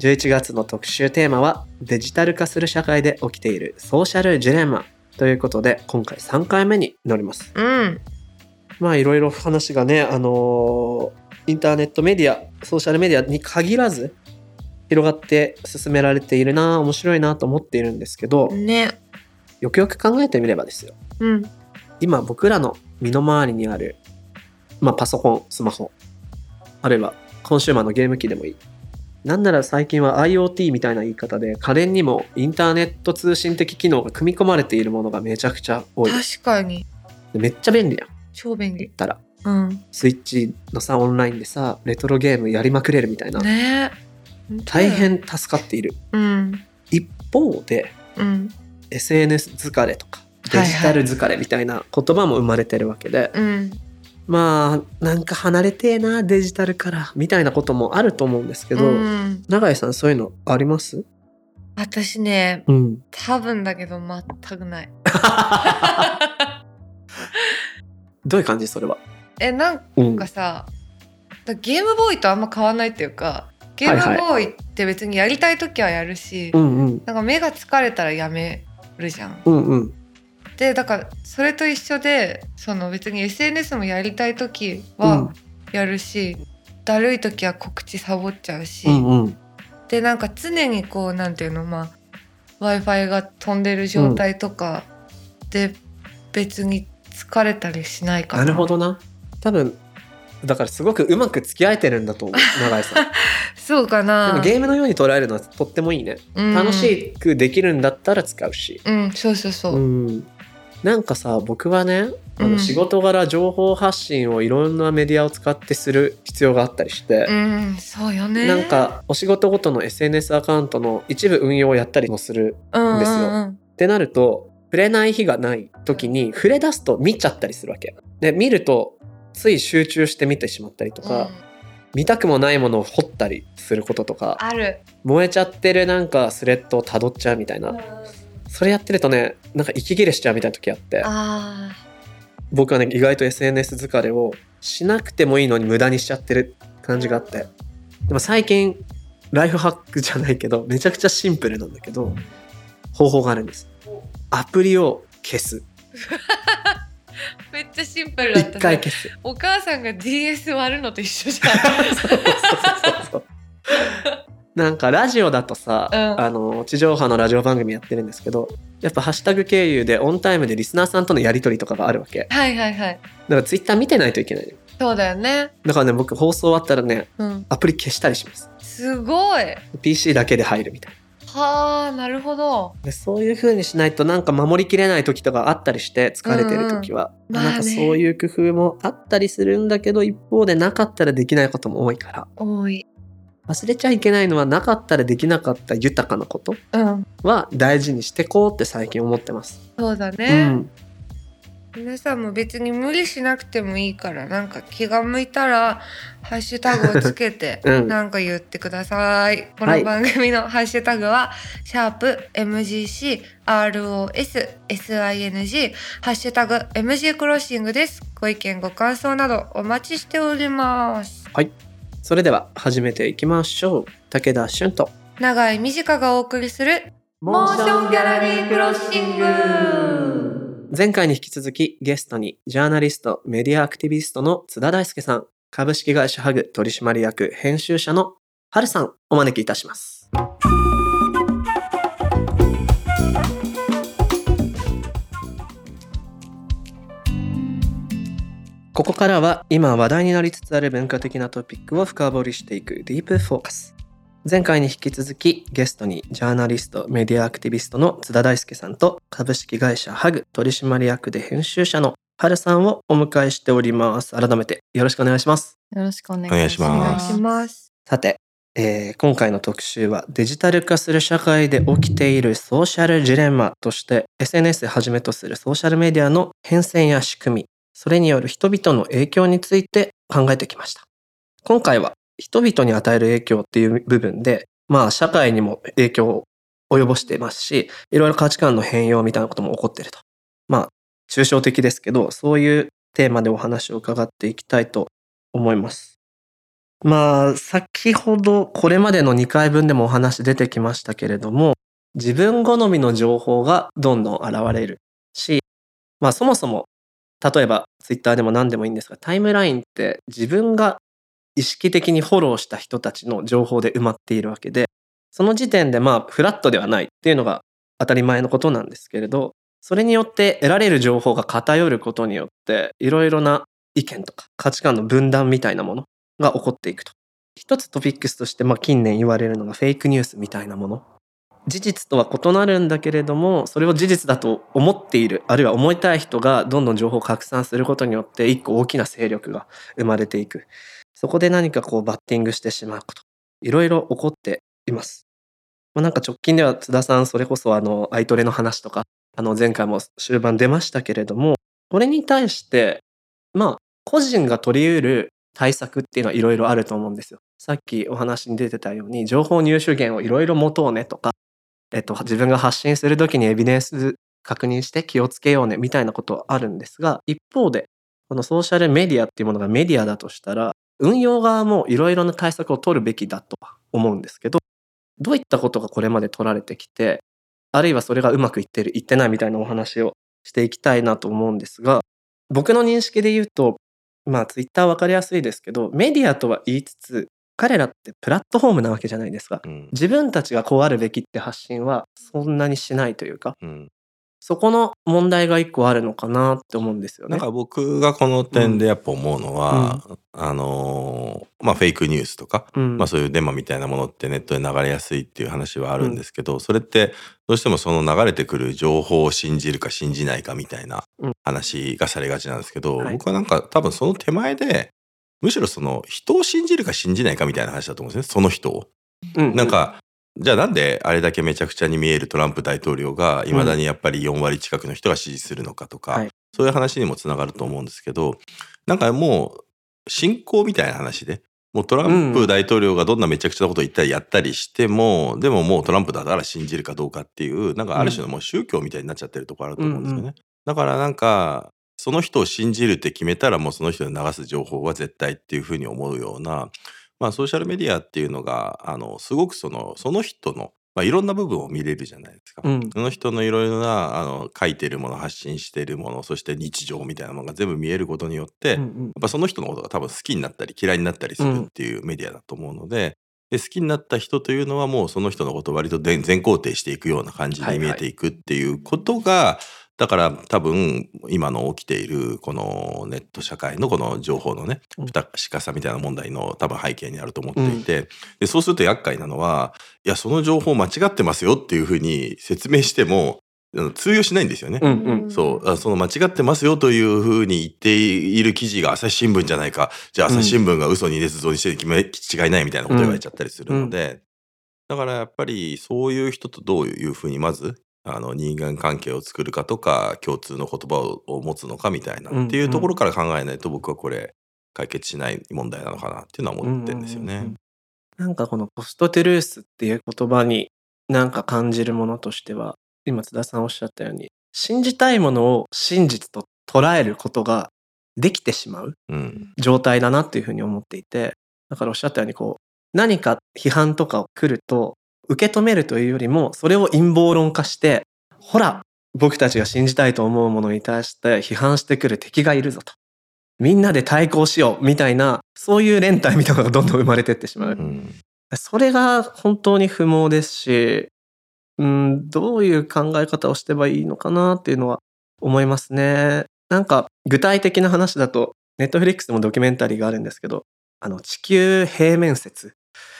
11月の特集テーマは、デジタル化する社会で起きているソーシャルジレンマということで、今回3回目になります。うん。まあいろいろ話がね、あのーインターネットメディア、ソーシャルメディアに限らず、広がって進められているな、面白いなと思っているんですけど、ね。よくよく考えてみればですよ。うん。今僕らの身の回りにある、まあパソコン、スマホ、あるいはコンシューマーのゲーム機でもいい。なんなら最近は IoT みたいな言い方で家電にもインターネット通信的機能が組み込まれているものがめちゃくちゃ多い。確かにでめっちゃ便利やん。超便利。たら。うん。スイッチのさ、オンラインでさ、レトロゲームやりまくれるみたいな。ね。大。変助かっている。うん。一方で、うん。SNS 疲れとか、はいはいデジタル疲れみたいな言葉も生まれてるわけで、うん。まあ、なんか離れてえな、デジタルから、みたいなこともあると思うんですけど、うん、永井さんそういうのあります？私ね、うん。多分だけど全くない。どういう感じそれは？え、なんうん。かさ、だゲームボーイとあんま変わんないっていうか、ゲームボーイって別にやりたい時はやるし、うんうん。なんか目が疲れたらやめるじゃん。うんうん。でだからそれと一緒でその別に SNS もやりたい時はうんやるし、だるい時は告知サボっちゃうし、うんうん。でなんか常にこうなんていうのまあ w i f i が飛んでる状態とかで別に疲れたりしないかな。なるほどな。多分、だからすごくうまく付き合えてるんだと思う、永井さん。そうかでな。もゲームのように捉えるのはとってもいいね。うん楽しくできるんだったら使うし。うん、そうそうそう。うん。なんかさ、僕はね、あうん。の仕事柄情報発信をいろんなメディアを使ってする必要があったりして、うん、そうよね。なんかお仕事ごとの SNS アカウントの一部運用をやったりもするうんですよ。うんうんってなると触れない日がない時に触れ出すと見ちゃったりするわけ。で見るとつい集中して見てしまったりとか、うん。見たくもないものを掘ったりすることとかある。燃えちゃってるなんかスレッドを辿っちゃうみたいなそれやってるとねなんか息切れしちゃうみたいな時あって。あ僕はね意外と SNS 疲れをしなくてもいいのに無駄にしちゃってる感じがあって。でも最近ライフハックじゃないけどめちゃくちゃシンプルなんだけど方法があるんです。アプリを消す。ー めっちゃシンプルだった、ね。一回消す。お母さんが DS 割るのと一緒じゃん。そうそうそうそうなんかラジオだとさ、うんあの地上波のラジオ番組やってるんですけどやっぱハッシュタグ経由でオンタイムでリスナーさんとのやり取りとかがあるわけだはいはいはい。からツイッター見てないといけないそうだよね。だからね僕放送終わったらねうん。アプリ消したりしますすごい。PC だけで入るみたいなはあ、なるほど。でそういう風にしないとなんか守りきれない時とかあったりして疲れてる時は、うんうんまあねなんかそういう工夫もあったりするんだけど一方でなかったらできないことも多いから多い。忘れちゃいけないのはなかったらできなかった豊かなことうん。は大事にしてこうって最近思ってます。そうだうね、ん、皆さんも別に無理しなくてもいいから、なんか気が向いたら、ハッシュタグをつけて、うんなんか言ってください。こはいの番組のハッシュタグは、シャープ MGC ROS SING ハッシュタグ MG クロッシングです。ご意見ご感想などお待ちしております。それでは始めていきましょう。武田俊と長井美智香がお送りするモーションギャラリークロッシング前回に引き続きゲストにジャーナリストメディアアクティビストの津田大介さん株式会社ハグ取締役編集者の春さんお招きいたします。ここからは今話題になりつつある文化的なトピックを深掘りしていくディープフォーカス。前回に引き続きゲストにジャーナリストメディアアクティビストの津田大介さんと株式会社ハグ取締役で編集者の春さんをお迎えしております。改めてよろしくお願いします。よろしくお願いします。お願いしますお願いします。さて、えー今回の特集はデジタル化する社会で起きているソーシャルジレンマとして SNS はじめとするソーシャルメディアの変遷や仕組み、それによる人々の影響について考えてきました。今回は人々に与える影響っていう部分で、まあ社会にも影響を及ぼしていますし、いろいろ価値観の変容みたいなことも起こっていると。まあ抽象的ですけど、そういうテーマでお話を伺っていきたいと思います。まあ、先ほどこれまでの2回分でもお話出てきましたけれども、自分好みの情報がどんどん現れるし、まあそもそも、例えばツイッターでも何でもいいんですが、タイムラインって自分が意識的にフォローした人たちの情報で埋まっているわけで、その時点でまあフラットではないっていうのが当たり前のことなんですけれど、それによって得られる情報が偏ることによって、いろいろな意見とか価値観の分断みたいなものが起こっていくと。一つトピックスとして、まあ、近年言われるのがフェイクニュースみたいなもの。事実とは異なるんだけれども、それを事実だと思っている、あるいは思いたい人がどんどん情報を拡散することによって、一個大きな勢力が生まれていく。そこで何かこうバッティングしてしまうこと。いろいろ起こっています。まあ、なんか直近では津田さん、それこそあの、アイトレの話とか、あの、前回も終盤出ましたけれども、これに対して、まあ、個人が取り得る対策っていうのはいろいろあると思うんですよ。さっきお話に出てたように、情報入手源をいろいろ持とうねとか、えっと、自分が発信するときにエビデンス確認して気をつけようねみたいなことはあるんですが、一方で、このソーシャルメディアっていうものがメディアだとしたら、運用側もいろいろな対策を取るべきだとは思うんですけど、どういったことがこれまで取られてきて、あるいはそれがうまくいってる、いってないみたいなお話をしていきたいなと思うんですが、僕の認識で言うと、まあツイッターわかりやすいですけど、メディアとは言いつつ、彼らってプラットフォームなわけじゃないですか。うん。自分たちがこうあるべきって発信はそんなにしないというか、うん。そこの問題が一個あるのかなって思うんですよね。なんか僕がこの点でやっぱ思うのは、あのーまあフェイクニュースとか、うん。まあそういうデマみたいなものってネットで流れやすいっていう話はあるんですけど、それってどうしてもその流れてくる情報を信じるか信じないかみたいなうん。話がされがちなんですけど、はい。僕はなんか多分その手前でむしろその人を信じるか信じないかみたいな話だと思うんですね。その人を。うんなんか、じゃあなんであれだけめちゃくちゃに見えるトランプ大統領がいまだにやっぱり4割近くの人が支持するのかとか、はい。そういう話にもつながると思うんですけどなんかもう信仰みたいな話でもうトランプ大統領がどんなめちゃくちゃなことを言ったりやったりしても、でももうトランプだから信じるかどうかっていうなんかある種のもう宗教みたいになっちゃってるところあると思うんですよね。うんうだからなんかその人を信じるって決めたらもうその人に流す情報は絶対っていうふうに思うようなまあ、ソーシャルメディアっていうのがあのすごくそのその人の、まあ、いろんな部分を見れるじゃないですか。うん。その人のいろいろなあの書いてるもの発信してるものそして日常みたいなものが全部見えることによって、やっうん。うんぱその人のことが多分好きになったり嫌いになったりするっていうメディアだと思うので,、で好きになった人というのはもうその人のことを割と全全肯定していくような感じはいはい。に見えていくっていうことが、だから多分今の起きているこのネット社会のこの情報のねうん。不確かさみたいな問題の多分背景にあると思っていて、でそうすると厄介なのはいやその情報間違ってますよっていうふうに説明しても通用しないんですよね。うんうん。そう。あその間違ってますよというふうに言っている記事が朝日新聞じゃないか。じゃあ朝日新聞が嘘に捏造にして決め違いないみたいなこと言われちゃったりするので、だからやっぱりそういう人とどういうふうにまずあの人間関係を作るかとか共通の言葉をを持つのかみたいな、うんっていうところから考えないと僕はこれ解決しない問題なのかなっていうのは思ってるんですよね。うんうんうんなんかこのポストトゥルースっていう言葉になんか感じるものとしては今津田さんおっしゃったように信じたいものを真実と捉えることができてしまううん。状態だなっていうふうに思っていてだからおっしゃったようにこう何か批判とかを来ると受け止めるというよりもそれを陰謀論化してほら僕たちが信じたいと思うものに対して批判してくる敵がいるぞとみんなで対抗しようみたいなそういう連帯みたいなのがどんどん生まれてってしまうう。んそれが本当に不毛ですし、うん、どういう考え方をしてばいいのかなっていうのは思いますね。なんか具体的な話だと、ネットフリックスでもドキュメンタリーがあるんですけど、あの地球平面説うん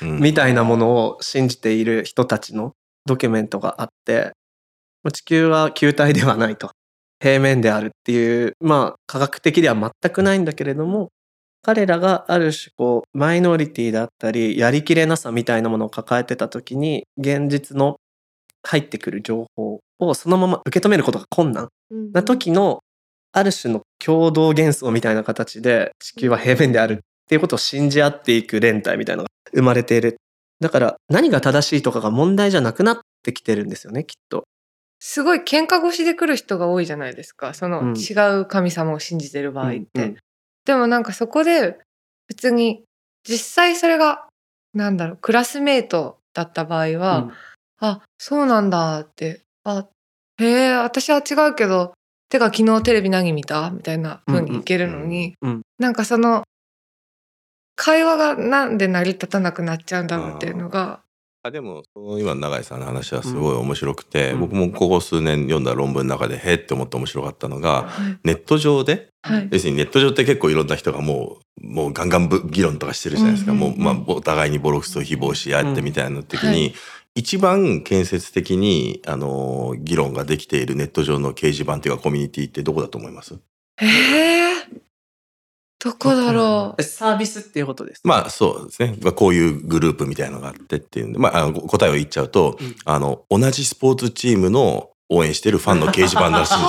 みたいなものを信じている人たちのドキュメントがあって、地球は球体ではないと。平面であるっていう、まあ科学的では全くないんだけれども、彼らがある種こうマイノリティだったりやりきれなさみたいなものを抱えてた時に現実の入ってくる情報をそのまま受け止めることが困難な時のある種の共同幻想みたいな形で地球は平面であるっていうことを信じ合っていく連帯みたいなのが生まれている。だから何が正しいとかが問題じゃなくなってきてるんですよねきっと。すごい喧嘩越しで来る人が多いじゃないですか。その、うん。違う神様を信じてる場合って、うんうん。でもなんかそこで別に実際それがなんだろうクラスメートだった場合は、うん。あそうなんだってあへえ私は違うけどてか昨日テレビ何見た？みたいな風にいけるのに、うんうん。なんかその会話がなんで成り立たなくなっちゃうんだろうっていうのが。あでもその今の永井さんの話はすごい面白くて、うん。僕もここ数年読んだ論文の中でへえって思って面白かったのがはい。ネット上ではい。要するにネット上って結構いろんな人がもうもうガンガンぶ議論とかしてるじゃないですか、うんうんうんもう、まあ、お互いにボロクソ誹謗し合ってみたいな時に、うん。はい。一番建設的にあの議論ができているネット上の掲示板っていうかコミュニティってどこだと思います？えー、どこだろう。サービスっていうことです。まあそうですね。まあこういうグループみたいのがあってっていうんで、まああの答えを言っちゃうと、うん。あの、同じスポーツチームの応援してるファンの掲示板らしいんですよ。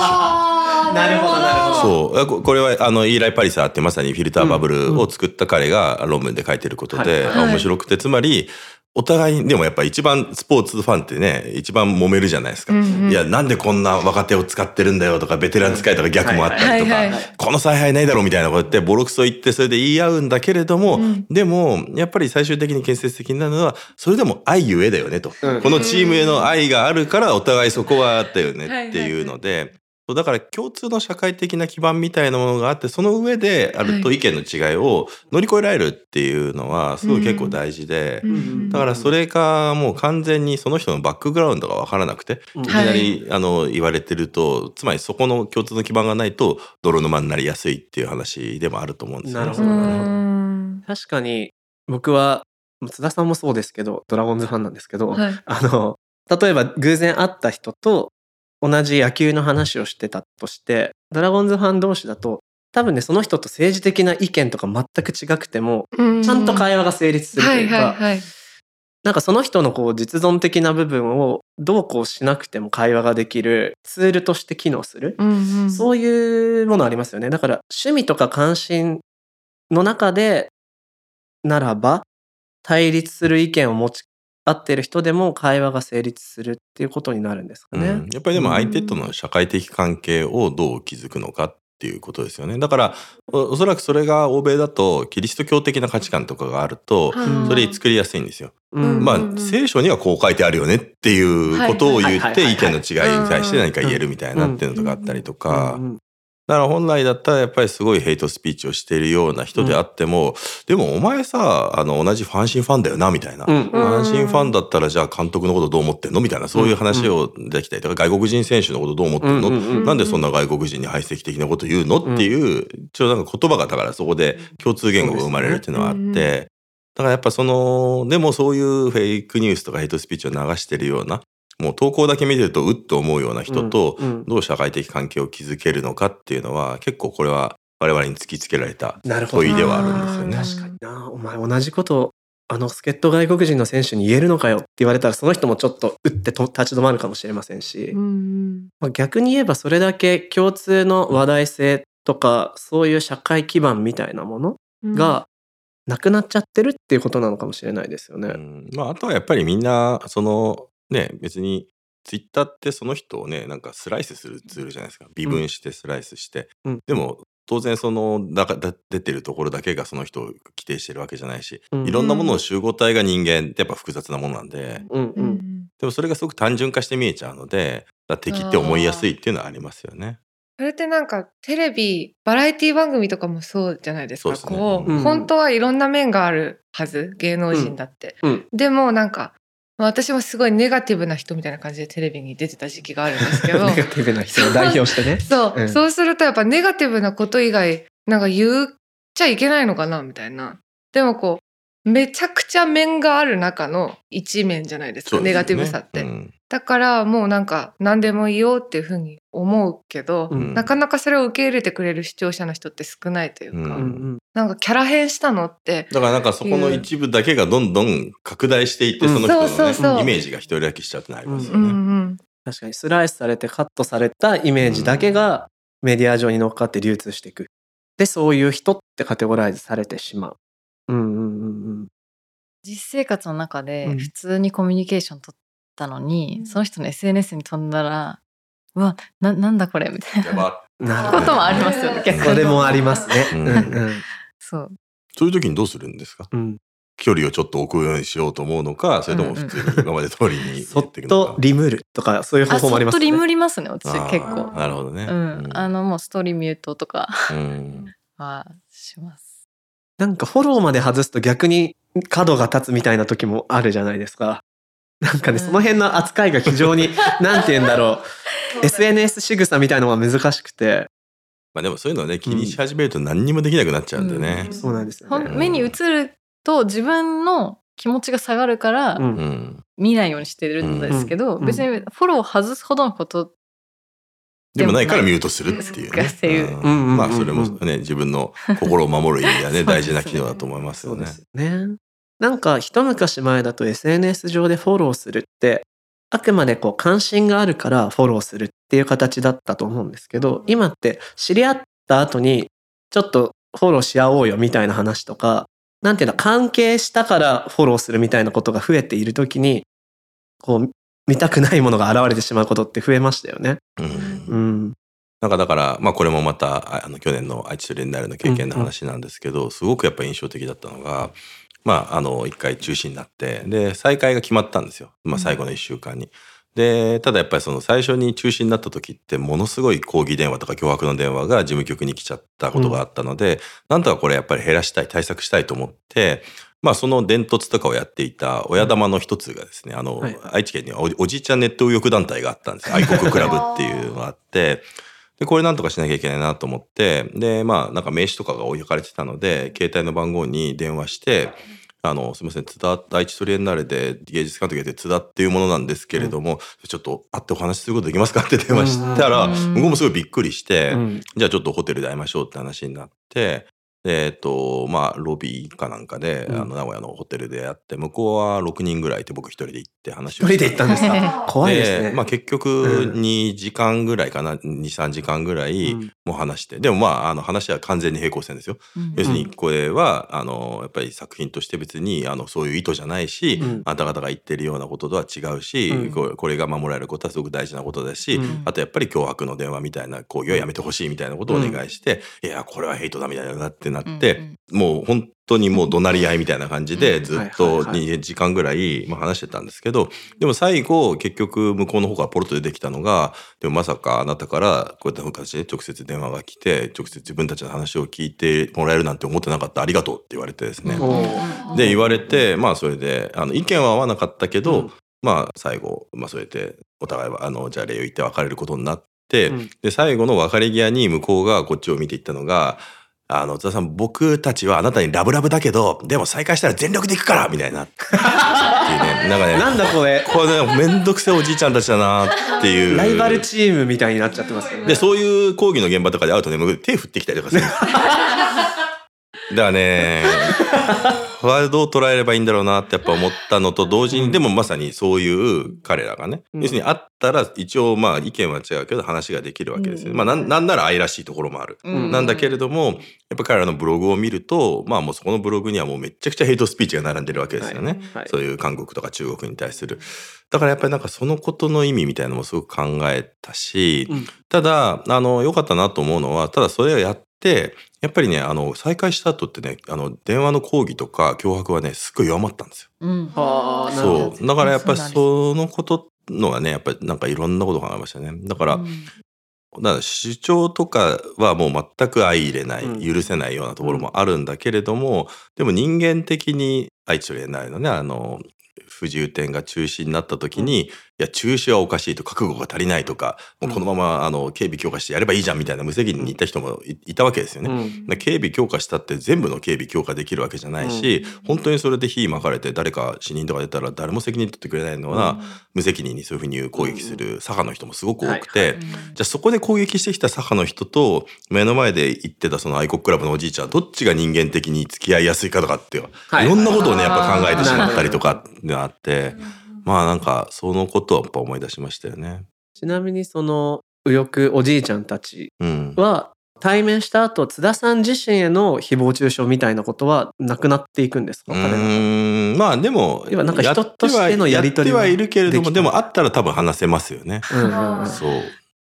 なるほどなるほそう。あここれはあのイーライ・パリサーってまさにフィルターバブルを作った彼が論文で書いてることで、はい。あ面白くてつまりお互いでもやっぱ一番スポーツファンってね一番揉めるじゃないですか、うんうん。いやなんでこんな若手を使ってるんだよとかベテラン使いとか逆もあったりとか、この采配ないだろうみたいなこと言ってボロクソ言ってそれで言い合うんだけれども、うん。でもやっぱり最終的に建設的になるのはそれでも愛ゆえだよねと、うん。このチームへの愛があるからお互いそこはあったよねっていうので。そうだから共通の社会的な基盤みたいなものがあってその上であると意見の違いを乗り越えられるっていうのはすごい結構大事で、うん。だからそれがもう完全にその人のバックグラウンドが分からなくてうん。いきなり、あの言われてるとつまりそこの共通の基盤がないと泥沼になりやすいっていう話でもあると思うんですよね。確かに僕は津田さんもそうですけどドラゴンズファンなんですけど、はい。あの例えば偶然会った人と同じ野球の話をしてたとしてドラゴンズファン同士だと多分ねその人と政治的な意見とか全く違くてもちゃんと会話が成立するとはいいうか、なんかその人のこう実存的な部分をどうこうしなくても会話ができるツールとして機能する、うんうん。そういうものありますよね。だから趣味とか関心の中でならば対立する意見を持ち合ってる人でも会話が成立するっていうことになるんですかね。うん。やっぱりでも相手との社会的関係をどう築くのかっていうことですよね。だからおおそらくそれが欧米だとキリスト教的な価値観とかがあるとうんそれ作りやすいんですよ。うん。まあ聖書にはこう書いてあるよねっていうことを言って意見の違いに対して何か言えるみたいなっていうのとかあったりとかだから本来だったらやっぱりすごいヘイトスピーチをしているような人であっても、でもお前さあの同じ阪神ファンだよなみたいな、うん。阪神ファンだったらじゃあ監督のことどう思ってんの？みたいなそういう話をできたりとか外国人選手のことどう思ってんの、うんうんうんなんでそんな外国人に排斥的なこと言うの？っていうちょっとなんか言葉がだからそこで共通言語が生まれるっていうのはあって。だからやっぱそのでもそういうフェイクニュースとかヘイトスピーチを流してるようなもう投稿だけ見てるとうっと思うような人とどう社会的関係を築けるのかっていうのは結構これは我々に突きつけられたなるほど。問いではあるんですよね。確かにな。お前同じことあの助っ人外国人の選手に言えるのかよって言われたらその人もちょっとうってと立ち止まるかもしれませんし、うん。まあ、逆に言えばそれだけ共通の話題性とかそういう社会基盤みたいなものうん。がなくなっちゃってるっていうことなのかもしれないですよね。うん。まあ、あとはやっぱりみんなそのね別にツイッターってその人をねなんかスライスするツールじゃないですか。微分してスライスして、うん。でも当然そのだかだ出てるところだけがその人を規定してるわけじゃないし、うん。いろんなものを集合体が人間ってやっぱ複雑なものなんで、うんううんん。でもそれがすごく単純化して見えちゃうので敵って思いやすいっていうのはありますよね。それってなんかテレビバラエティ番組とかもそうじゃないですか。そうですね。こう、うん。本当はいろんな面があるはず芸能人だって、うん。でもなんかまあ私もすごいネガティブな人みたいな感じでテレビに出てた時期があるんですけど。ネガティブな人を代表してね。そう、うん。そうするとやっぱネガティブなこと以外なんか言っちゃいけないのかなみたいな。でもこうめちゃくちゃ面がある中の一面じゃないですか、ね。ネガティブさって、うんだからもうなんか何でもいいよっていうふうに思うけど、うんなかなかそれを受け入れてくれる視聴者の人って少ないというか、うんうんうんなんかキャラ変したのってだからなんかそこの一部だけがどんどん拡大していって、うんその人のね、そうそうそうイメージが一人だけしちゃうってなりますようんうね。ん確かにスライスされてカットされたイメージだけがメディア上に乗っかって流通していく。で、そういう人ってカテゴライズされてしまう。うんうんうんうん。実生活の中でうん普通にコミュニケーション取ったのに、うん。その人の SNS に飛んだらうわななんだこれみたいなやば。なるほど。こともありますよね逆に。それもありますね。ううん。んうん。そう。そういう時にどうするんですか？うん。距離をちょっと置くようにしようと思うのか、それとも普通に今まで通りにそっと。リムるとかそういう方あ法もありますよね。そっとリムりますね私結構。なるほどね。うん、あのもうストーリーミュートとかうん。はします。なんかフォローまで外すと逆に角が立つみたいな時もあるじゃないですか。なんかね、うんその辺の扱いが非常に、なんて言うんだろう。SNS 仕草みたいのが難しくて。まあでもそういうのね、気にし始めると何にもできなくなっちゃうんでね。そうなんですよね。目に映ると自分の気持ちが下がるから。見ないようにしてるんですけど、うん別にフォローを外すほどのことでもないからミュートするっていうね。ううんまあそれもね、自分の心を守る意味 ではね、大事な機能だと思いますよねそうで。すね。なんか一昔前だと SNS 上でフォローするって、あくまでこう関心があるからフォローするっていう形だったと思うんですけど、今って知り合った後にちょっとフォローし合おうよみたいな話とか、なんていうの、関係したからフォローするみたいなことが増えているときに、こう、見たくないものが現れてしまうことって増えましたよね。うんうん。なんかだから、まあこれもまた、ああの去年の愛知とレンダールの経験の話なんですけど、すごくやっぱり印象的だったのが、まああの一回中止になって、で、再開が決まったんですよ。まあ最後の一週間に。で、ただやっぱりその最初に中止になった時ってものすごい抗議電話とか脅迫の電話が事務局に来ちゃったことがあったので、なんとかこれやっぱり減らしたい、対策したいと思って、まあその伝突とかをやっていた親玉の一つがですね、あの、はい愛知県にはおおじいちゃんネット右翼団体があったんですよ。愛国クラブっていうのがあって、で、これなんとかしなきゃいけないなと思って、で、まあなんか名刺とかが置かれてたので、携帯の番号に電話して、あの、すみません、津田、愛知トリエンナーレで芸術監督やってる津田っていうものなんですけれども、ちょっと会ってお話しすることできますかって電話したら、うん。向こうもすごいびっくりして、うん。じゃあちょっとホテルで会いましょうって話になって、でえっと、まあ、ロビーかなんかで、うん。あの、名古屋のホテルでやって、向こうは6人ぐらいいて、僕一人で行って話一を人で行ったんですか？怖いですね。まあ結局うん。2時間ぐらいかな、2、3時間ぐらいうん。もう話して。でもまあ、あの話は完全に平行線ですよ。うん。要するにこれは、あの、やっぱり作品として別に、あの、そういう意図じゃないし、うん。あなた方が言ってるようなこととは違うし、うん。これこれが守られることはすごく大事なことだし、うん。あとやっぱり脅迫の電話みたいな行為はやめてほしいみたいなことをお願いして、いや、これはヘイトだみたいなってなって、うんもう本当にもう怒鳴り合いみたいな感じでうん。ずっはいとはいはい。2時間ぐらいまあ話してたんですけど、でも最後結局向こうの方からポロッと出てきたのが、でもまさかあなたからこういった形で直接電話が来て、直接自分たちの話を聞いてもらえるなんて思ってなかった。ありがとうって言われてですね。で言われて、まあそれで、あの意見は合わなかったけど、うん。まあ最後、まあそれでお互いは、あの、じゃあ礼を言って別れることになって、うん。で、最後の別れ際に向こうがこっちを見ていったのが、あの、津田さん、僕たちはあなたにラブラブだけど、でも再会したら全力で行くからみたいな。っていうね、なんかね、なんだこれ。これね、めんどくせえおじいちゃんたちだなっていう。ライバルチームみたいになっちゃってますよね。で、そういう講義の現場とかで会うとね、僕手振ってきたりとかするんですよ。だね、はどう捉えればいいんだろうなってやっぱ思ったのと同時に、でもまさにそういう彼らがね、うん要するに会ったら一応まあ意見は違うけど話ができるわけですよ。うんまあなんなんなら愛らしいところもある。うんなんだけれども、やっぱ彼らのブログを見ると、まあもうそこのブログにはもうめちゃくちゃヘイトスピーチが並んでるわけですよね。はいそういう韓国とか中国に対する。だからやっぱりなんかそのことの意味みたいなのもすごく考えたし、うんただ、あの、良かったなと思うのは、ただそれをやって、やっぱりね、あの、再開した後ってね、あの、電話の抗議とか脅迫はね、すっごい弱まったんですよ。うんそう。だからやっぱりそのことのはね、やっぱりなんかいろんなこと考えましたね。だから、うんだから主張とかはもう全く相入れない、うん許せないようなところもあるんだけれども、でも人間的に愛知と言えないのね、あの、不自由展が中止になった時に、いや中止はおかしいと覚悟が足りないとかもうこのままあの警備強化してやればいいじゃんみたいな無責任に言った人もいいたわけですよね。うん。で警備強化したって全部の警備強化できるわけじゃないし、本当にそれで火巻かれて誰か死人とか出たら誰も責任取ってくれないのは、無責任にそういうふうに攻撃する左派の人もすごく多くて、はい。じゃあそこで攻撃してきた左派の人と目の前で言ってたその愛国クラブのおじいちゃんどっちが人間的に付き合いやすいかとかっていう、はい。い、ろんなことをねやっぱ考えてしまったりとかあってまあなんかそのことをやっぱ思い出しましたよね。ちなみにその右翼おじいちゃんたちうん、は対面した後津田さん自身への誹謗中傷みたいなことはなくなっていくんですか？う彼らはーんまあでも要はなんか人としてのやり取りはいるけれどもでもあったら多分話せますよね。うんうんうんそう。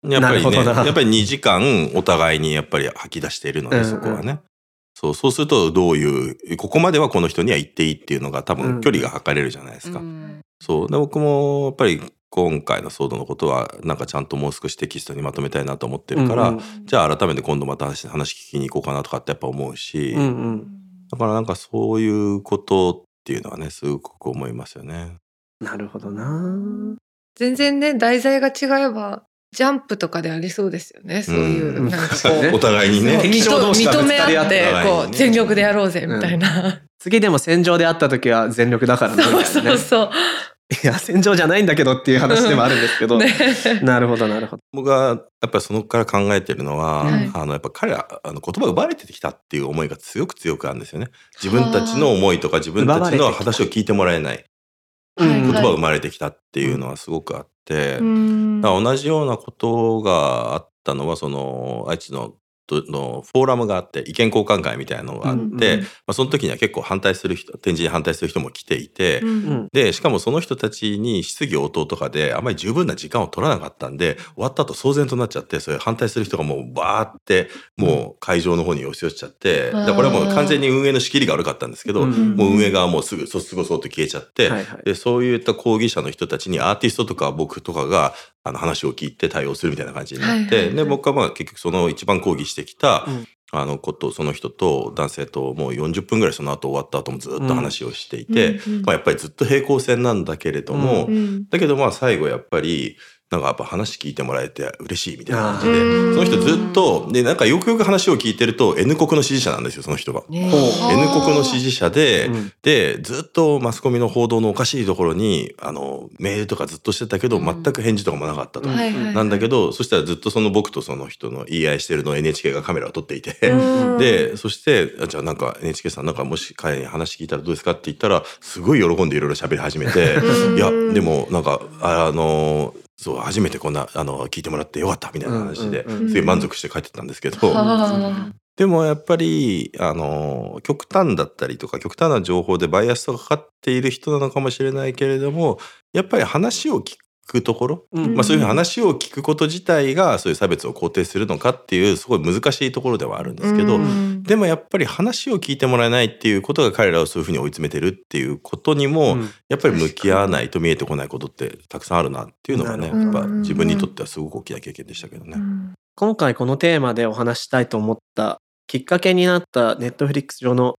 やっぱりね、やっぱり2時間お互いにやっぱり吐き出しているので、うんうんそこはね。そう、そうするとどういう、ここまではこの人には言っていいっていうのが多うん分距離が測れるじゃないですか。うんそう。で、僕もやっぱり今回の騒動のことはなんかちゃんともう少しテキストにまとめたいなと思ってるから、うんうんじゃあ改めて今度また話話聞きに行こうかなとかってやっぱ思うし、うんうんだからなんかそういうことっていうのはね、すごく思いますよね。なるほどな全然ね題材が違えばジャンプとかでありそうですよねそういう、うん。なんかこう。ね。お互いにね。認め合って。てこう全力でやろうぜみたいな、次でも戦場で会った時は全力だからね。そうそうそう。いや戦場じゃないんだけどっていう話でもあるんですけど、ね なるほどなるほど。僕がやっぱりそのから考えてるのは、はい。あのやっぱ彼らあの言葉を奪われてきたっていう思いが強く強くあるんですよね。自分たちの思いとか自分たちの話を聞いてもらえないはい言葉がはい生まれてきたっていうのはすごくあって、うん。だから同じようなことがあったのはその愛知のとのフォーラムがあって意見交換会みたいなのがあって、うんうんまあ、その時には結構反対する人展示に反対する人も来ていて、うんうん。でしかもその人たちに質疑応答とかであまり十分な時間を取らなかったんで終わった後騒然となっちゃってそれ反対する人がもうバーってもう会場の方に押し寄せちゃって、だからこれはもう完全に運営の仕切りが悪かったんですけど、うんもう運営側もすぐそすごそうと消えちゃって、はいはいでそういった抗議者の人たちにアーティストとか僕とかがあの話を聞いて対応するみたいな感じになって、で僕はまあ結局その一番抗議してきた、うん。あのことその人と男性ともう40分ぐらいその後終わった後もずっと話をしていて、うんうんまあ、やっぱりずっと平行線なんだけれども、うん。だけどまあ最後やっぱりなんかやっぱ話聞いてもらえて嬉しいみたいな感じでその人ずっとでなんかよくよく話を聞いてると N 国の支持者なんですよその人が。N 国の支持者で、うん。でずっとマスコミの報道のおかしいところにあのメールとかずっとしてたけど、うん。全く返事とかもなかったと。なんだけどそしたらずっとその僕とその人の言い合いしてるのを NHK がカメラを撮っていて、うん。でそしてあじゃあなんか NHK さんなんかもし彼に話聞いたらどうですかって言ったらすごい喜んでいろいろ喋り始めて。うん。いやでもなんかああのそう初めてこんなあの聞いてもらってよかったみたいな話で、すごい満足して帰ってったんですけど、は でもやっぱりあの極端だったりとか極端な情報でバイアスがかかっている人なのかもしれないけれどもやっぱり話を聞くところ、うん。まあ、そういう話を聞くこと自体がそういう差別を肯定するのかっていうすごい難しいところではあるんですけど、うん。でもやっぱり話を聞いてもらえないっていうことが彼らをそういうふうに追い詰めてるっていうことにも、うん。やっぱり向き合わないと見えてこないことってたくさんあるなっていうのがねやっぱ自分にとってはすごく大きな経験でしたけどね。今回このテーマでお話したいと思ったきっかけになったネットフリックス上の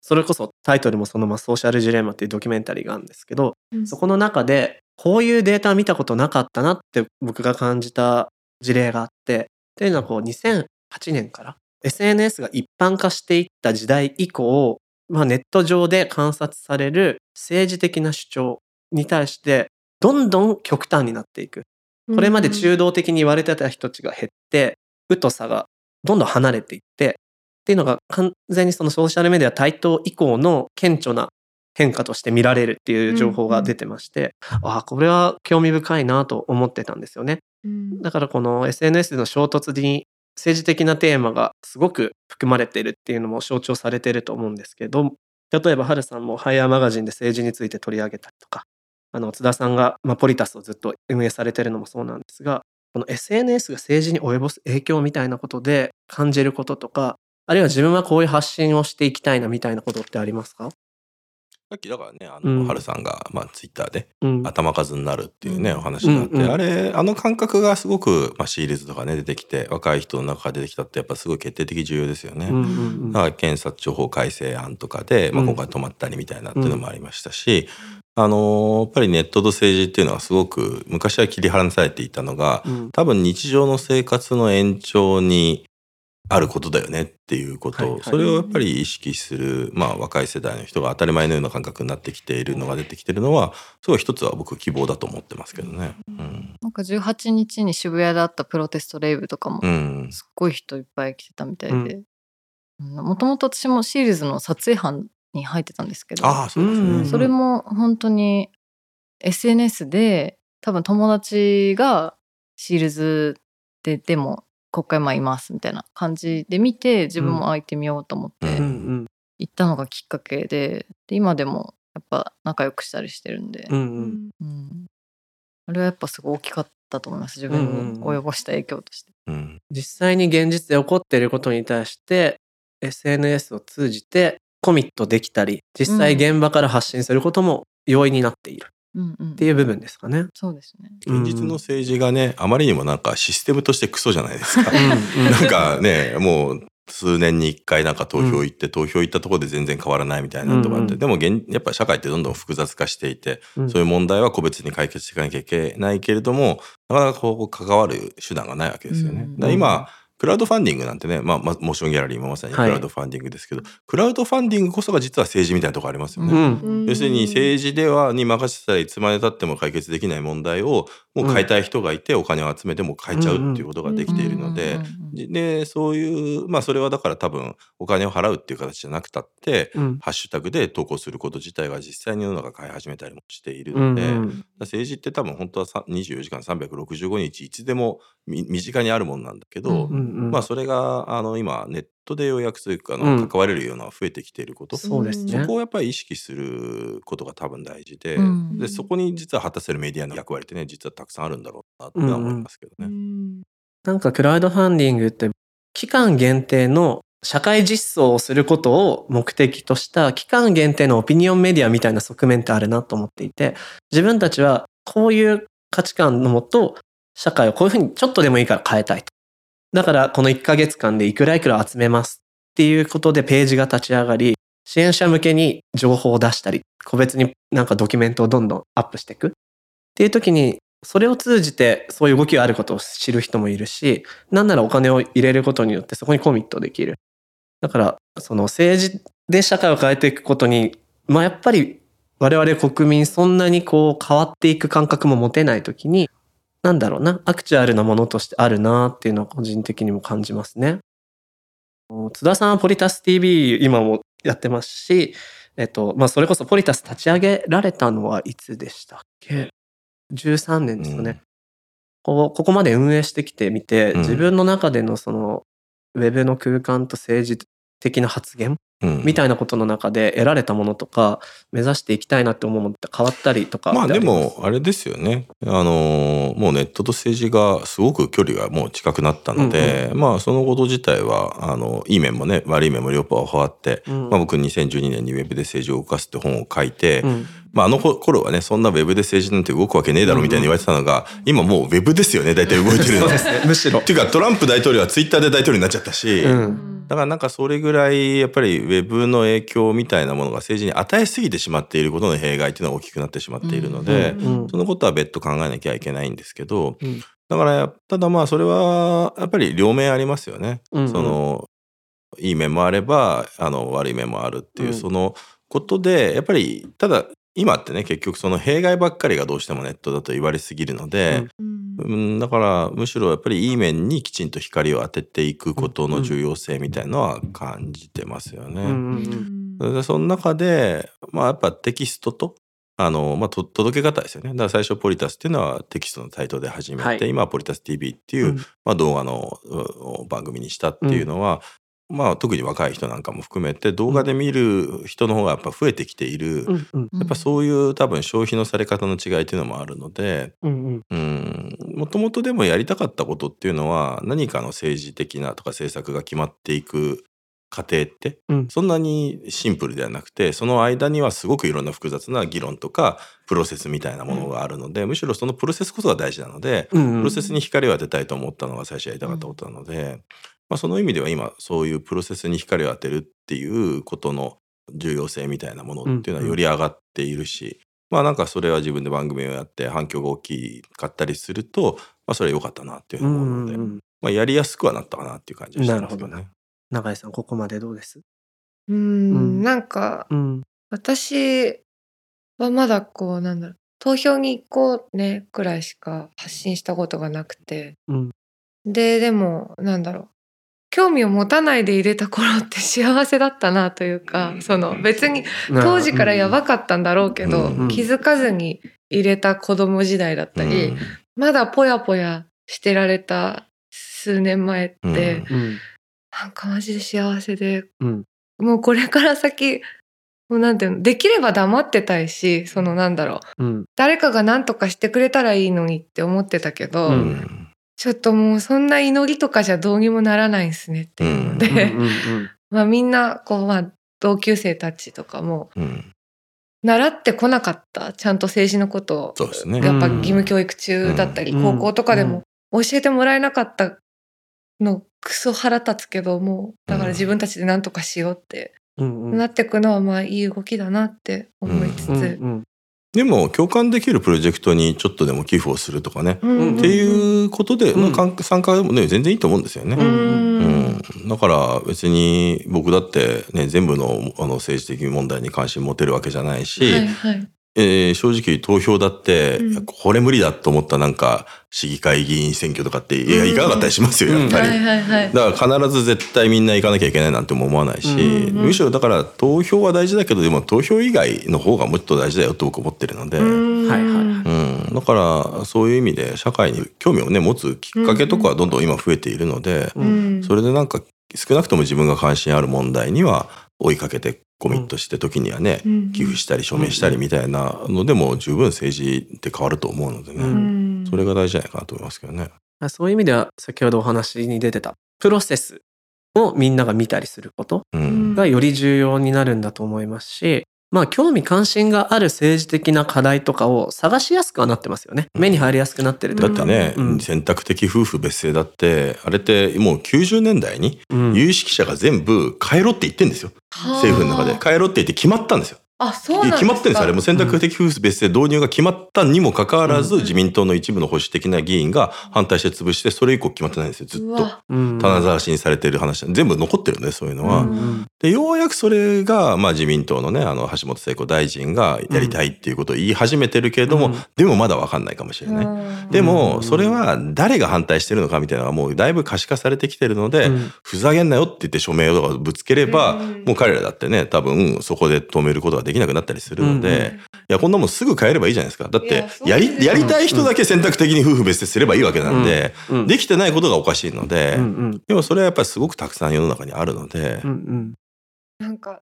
それこそタイトルもそのままソーシャルジレンマっていうドキュメンタリーがあるんですけどうん。そこの中でこういうデータ見たことなかったなって僕が感じた事例があってっていうのはこう2008年から SNS が一般化していった時代以降、まあ、ネット上で観察される政治的な主張に対してどんどん極端になっていく。これまで中道的に言われてた人たちが減って疎さがどんどん離れていってっていうのが完全にそのソーシャルメディア台頭以降の顕著な変化として見られるっていう情報が出てまして、ああこれは興味深いなと思ってたんですよね。うん。だからこの SNS での衝突に政治的なテーマがすごく含まれているっていうのも象徴されていると思うんですけど例えばハルさんもハイヤーマガジンで政治について取り上げたりとかあの津田さんが、まあ、ポリタスをずっと運営されてるのもそうなんですがこの SNS が政治に及ぼす影響みたいなことで感じることとかあるいは自分はこういう発信をしていきたいなみたいなことってありますか、さっきだからねあの、うん。ハルさんが、まあ、ツイッターでうん。頭数になるっていうね、うん。お話があって、うんうん。あれあの感覚がすごく、まあ、シリーズとかね出てきて若い人の中から出てきたってやっぱすごい決定的重要ですよね。うんうんうん。だから検察庁法改正案とかで、まあ、うん。今回止まったりみたいなっていうのもありましたし、あのやっぱりネットと政治っていうのはすごく昔は切り離されていたのがうん。多分日常の生活の延長にあることだよねっていうこと、はいはい。それをやっぱり意識する、まあ、若い世代の人が当たり前のような感覚になってきているのが出てきてるのはすごい一つは僕希望だと思ってますけどね。うん。なんか18日に渋谷であったプロテストレイブとかもうん。すっごい人いっぱい来てたみたいで、もともと私もシリーズの撮影班に入ってたんですけどああそうですね。うん。それも本当に SNS で多分友達がシールズででも国会前いますみたいな感じで見て自分も空いてみようと思ってうんうん。うん行ったのがきっかけでで今でもやっぱ仲良くしたりしてるんで、うんうん。うん。あれはやっぱすごい大きかったと思います自分に及ぼした影響として。うん。実際に現実で起こっていることに対して SNS を通じてコミットできたり実際現場から発信することも容易になっている。うんうんっていう部分ですかね。そうですね。現実の政治がねあまりにもなんかシステムとしてクソじゃないですか。うんうん なんかねもう数年に一回なんか投票行って、投票行ったところで全然変わらないみたいなとかあって、うんうんでも現やっぱ社会ってどんどん複雑化していて、うんそういう問題は個別に解決していかなきゃいけないけれどもなかなかこう関わる手段がないわけですよね。うんだから今クラウドファンディングなんてね、まあ、まあモーションギャラリーもまさにクはい。ラウドファンディングですけど、クラウドファンディングこそが実は政治みたいなところありますよね。うん。要するに政治ではに任せたらいつまでたっても解決できない問題をもう変えたい人がいてお金を集めても変えちゃうっていうことができているのでうんうんうんうんでそういうまあそれはだから多分お金を払うっていう形じゃなくたってうん。ハッシュタグで投稿すること自体が実際に世の中変え始めたりもしているうんので、うん。政治って多分本当はさ24時間365日いつでもみ身近にあるもんなんだけど、うんうんうん。まあそれがあの今ネットでようやくそういうかあの、うん。関われるような増えてきていること。そうですね。そこをやっぱり意識することが多分大事で,、うん。でそこに実は果たせるメディアの役割ってね実はたくさんあるんだろうなっては思いますけどね。なんかクラウドファンディングって期間限定の社会実装をすることを目的とした期間限定のオピニオンメディアみたいな側面ってあるなと思っていて自分たちはこういう価値観のもと社会をこういうふうにちょっとでもいいから変えたいと。だからこの1ヶ月間でいくらいくら集めますっていうことでページが立ち上がり支援者向けに情報を出したり個別になんかドキュメントをどんどんアップしていくっていう時にそれを通じてそういう動きがあることを知る人もいるしなんならお金を入れることによってそこにコミットできる。だからその政治で社会を変えていくことにまあやっぱり我々国民そんなにこう変わっていく感覚も持てない時になんだろうなアクチュアルなものとしてあるなっていうのは個人的にも感じますね。津田さんはポリタス TV 今もやってますし、えっとまあ、それこそポリタス立ち上げられたのはいつでしたっけ？13年ですよね。こうここまで運営してきてみて、うん自分の中でのそのウェブの空間と政治的な発言うんみたいなことの中で得られたものとか目指していきたいなって思うものって変わったりとかまあでもあれですよね。あのもうネットと政治がすごく距離がもう近くなったので、まあそのこと自体はあのいい面もね悪い面も両方あって、うん。まあ、僕2012年にウェブで政治を動かすって本を書いて、うんまあ、あの頃はねそんなウェブで政治なんて動くわけねえだろみたいに言われてたのが、今もうウェブですよね大体動いてるの。ですね。むしろ。っていうかトランプ大統領はツイッターで大統領になっちゃったし、うん。だからなんかそれぐらいやっぱりウェブの影響みたいなものが政治に与えすぎてしまっていることの弊害っていうのが大きくなってしまっているので、うん。そのことは別途考えなきゃいけないんですけど、うん。だからただまあそれはやっぱり両面ありますよね。うんうん。そのいい面もあればあの悪い面もあるっていう、うん。そのことでやっぱりただ今ってね結局その弊害ばっかりがどうしてもネットだと言われすぎるので、うん、だからむしろやっぱりいい面にきちんと光を当てていくことの重要性みたいのは感じてますよね。うんその中で、まあ、やっぱテキストとあの、まあ、と届け方ですよね。だから最初ポリタスっていうのはテキストのサイトで始めて、はい。今はポリタス TV っていう、うん。まあ、動画のう番組にしたっていうのは、まあ、特に若い人なんかも含めて動画で見る人の方がやっぱ増えてきている、うんうん。やっぱそういう多分消費のされ方の違いっていうのもあるのでもともとでもやりたかったことっていうのは何かの政治的なとか政策が決まっていく過程ってうん。そんなにシンプルではなくてその間にはすごくいろんな複雑な議論とかプロセスみたいなものがあるので、むしろそのプロセスこそが大事なので、うんうんプロセスに光を当てたいと思ったのが最初やりたかったことなので、まあ、その意味では今そういうプロセスに光を当てるっていうことの重要性みたいなものっていうのはより上がっているし、まあなんかそれは自分で番組をやって反響が大きかったりすると、まあそれは良かったなっていううのを思うので、んうんまあやりやすくはなったかなっていう感じがしてますけどね。永井さんここまでどうです？うーうん。んなんかうん。私はまだこうなんだろう投票に行こうねくらいしか発信したことがなくて。うん。ででもなんだろう興味を持たないで入れた頃って幸せだったなというかその別に当時からやばかったんだろうけど、うん気づかずに入れた子供時代だったり、まだぽやぽやしてられた数年前って、うん。うんなんかマジで幸せで。うん。もうこれから先もうなんていうのできれば黙ってたいしそのなんだろう。うん。誰かが何とかしてくれたらいいのにって思ってたけど、ううん。んちょっともうそんな祈りとかじゃどうにもならないんすねっていうので、まあみんなこうまあ同級生たちとかもうん。習ってこなかったちゃんと政治のことを。そうですね。やっぱ義務教育中だったり、うん。高校とかでも教えてもらえなかったのクソ腹立つけどもうだから自分たちで何とかしようってうんうん。なってくのはまあいい動きだなって思いつつ、うんうんでも共感できるプロジェクトにちょっとでも寄付をするとかね、うん。っていうことでうん。の参参加でもね全然いいと思うんですよね。ううんん、だから別に僕だってね全部のあの政治的問題に関心持てるわけじゃないし、はいはいえー正直投票だって、うん。これ無理だと思ったなんか市議会議員選挙とかっていやうん。いかなかったりしますよやっぱり。はいはいはい。だから必ず絶対みんな行かなきゃいけないなんても思わないし、うんうんむしろだから投票は大事だけどでも投票以外の方がもっと大事だよと僕思ってるので、うん。はいはいうん、だからそういう意味で社会に興味をね持つきっかけとかはどんどん今増えているので、うん。それでなんか少なくとも自分が関心ある問題には追いかけてコミットして時にはね、うん。寄付したり署名したりみたいなのでも十分政治って変わると思うのでね、うん。それが大事じゃないかなと思いますけどね。そういう意味では先ほどお話に出てたプロセスをみんなが見たりすることうん。がより重要になるんだと思いますし、まあ興味関心がある政治的な課題とかを探しやすくはなってますよね。目に入りやすくなってるってことだってね、うん。選択的夫婦別姓だってあれってもう90年代にうん。有識者が全部変えろって言ってんですよ、政府の中で。変えろって言って決まったんですよあそうなんですか？決まってるんですあれ。もう選択的夫婦別姓導入が決まったにもかかわらず、うん。自民党の一部の保守的な議員が反対して潰してそれ以降決まってないんですよずっと。棚ざらしにされてる話。全部残ってるんでそういうのは、うんうん。でようやくそれが、まあ、自民党のねあの橋本聖子大臣がやりたいっていうことを言い始めてるけれども、うん。でもまだ分かんないかもしれない。うん。でうんもそれは誰が反対してるのかみたいなのがもうだいぶ可視化されてきてるので、うん。ふざけんなよって言って署名をぶつければ、うん。もう彼らだってね多分そこで止めることができなくなったりするので、うん。いやこんなもんすぐ変えればいいじゃないですか。だっいてやりやりたい人だけ選択的に夫婦別姓すればいいわけなんで、うん。できてないことがおかしいので、うんうん。でもそれはやっぱりすごくたくさん世の中にあるので、うんうん。なんか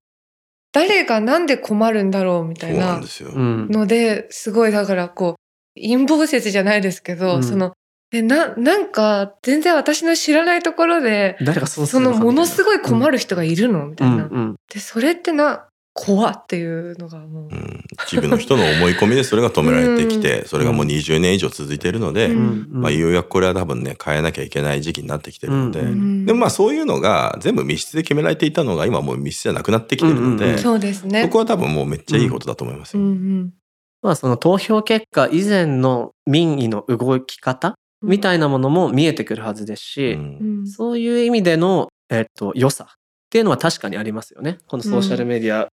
誰がなんで困るんだろうみたいなのですごいだからこう陰謀説じゃないですけど、うん。そのえななんか全然私の知らないところで誰がそうすそのものすごいる困る人がいるのみたいな。うん。でそれってな怖っていうのがもう。うん、一部の人の思い込みでそれが止められてきて、それがもう20年以上続いているので、ううん。まあ、ようやくこれは多分ね変えなきゃいけない時期になってきてるので、うん。うん。でもまあそういうのが全部密室で決められていたのが今もう密室じゃなくなってきてるので、うんうんそうですね。そこは多分もうめっちゃいいことだと思いますよ。うんうん。まあその投票結果以前の民意の動き方みたいなものも見えてくるはずですし、うん。うん。そういう意味での、えっと、良さっていうのは確かにありますよね。このソーシャルメディア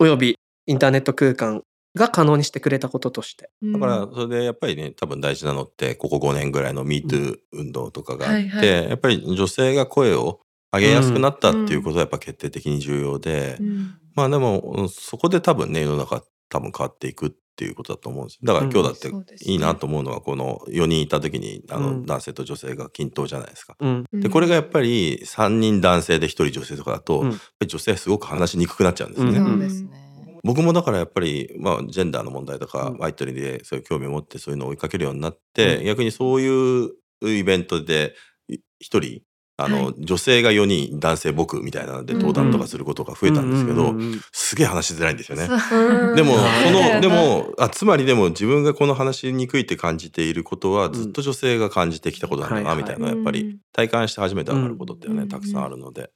およびインターネット空間が可能にしてくれたこととして。うん。だからそれでやっぱりね多分大事なのってここ5年ぐらいの MeToo 運動とかがあって、はいはい。やっぱり女性が声を上げやすくなったっていうことはやっぱ決定的に重要で、うん。まあでもうんそこで多分ね世の中多分変わっていくっていうことだと思うんですだからうん。今日だっていいなと思うのはこの4人いた時にあうん。の男性と女性が均等じゃないですか。うん。うん。でこれがやっぱり3人男性で1人女性とかだと、うん。やっぱり女性はすごく話しにくくなっちゃうんですよね。うん。すね。僕もだからやっぱり、まあ、ジェンダーの問題とか、うん。ワイトリーでそういう興味を持ってそういうのを追いかけるようになって、うん。逆にそういうイベントでい一人あの、はい。女性が4人男性僕みたいなのでうん。登壇とかすることが増えたんですけど、うんうんうんすげえ話しづらいんですよね。う。んでもう。んそのでもあつまりでも自分がこの話しにくいって感じていることはずっと女性が感じてきたことなんだないみたいなやっぱり体感して初めて分かることっていうのはねうん。たくさんあるので。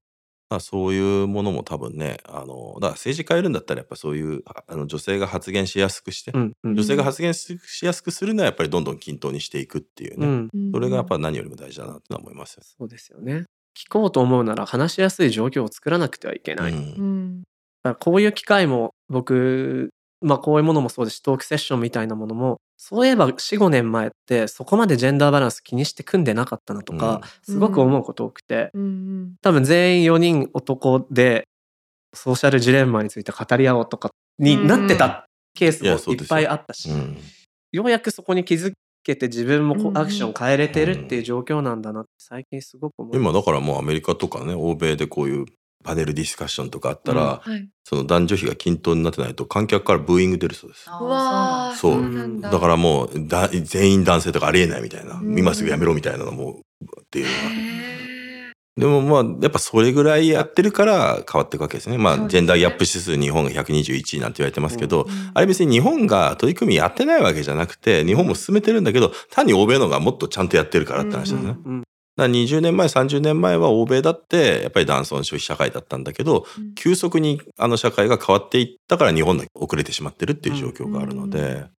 まあ、そういうものも多分ねあのだから政治変えるんだったらやっぱそういうああの女性が発言しやすくして、うんうん。女性が発言ししやすくするのはやっぱりどんどん均等にしていくっていうね、うん。それがやっぱ何よりも大事だなってのは思いますよ。そうですよね。聞こうと思うなら話しやすい状況を作らなくてはいけない、うだかんらこういう機会も僕まあこういうものもそうですしトークセッションみたいなものもそういえば45年前ってそこまでジェンダーバランス気にして組んでなかったなとか、すごく思うこと多くて、うん。多分全員4人男でソーシャルジレンマについて語り合おうとかになってたケースもいっぱいあったし、うん。ようやくそこに気づけて自分もアクション変えれてるっていう状況なんだなって最近すごく思います。今だからもうアメリカとかね欧米でこういうパネルディスカッションとかあったら、はい。その男女比が均等になってないと観客からブーイング出るそうです。そう。だ。だからもうだ全員男性とかありえないみたいな、うん。今すぐやめろみたいなのもっていうのがへでもまあやっぱそれぐらいやってるから変わっていくわけですね。まあね。ジェンダーギャップ指数日本が121位なんて言われてますけど、ーあれ別に日本が取り組みやってないわけじゃなくて日本も進めてるんだけど単に欧米の方がもっとちゃんとやってるからって話ですね。だかうんら20年前30年前は欧米だってやっぱり男尊消費社会だったんだけどうん。急速にあの社会が変わっていったから日本が遅れてしまってるっていう状況があるので。うん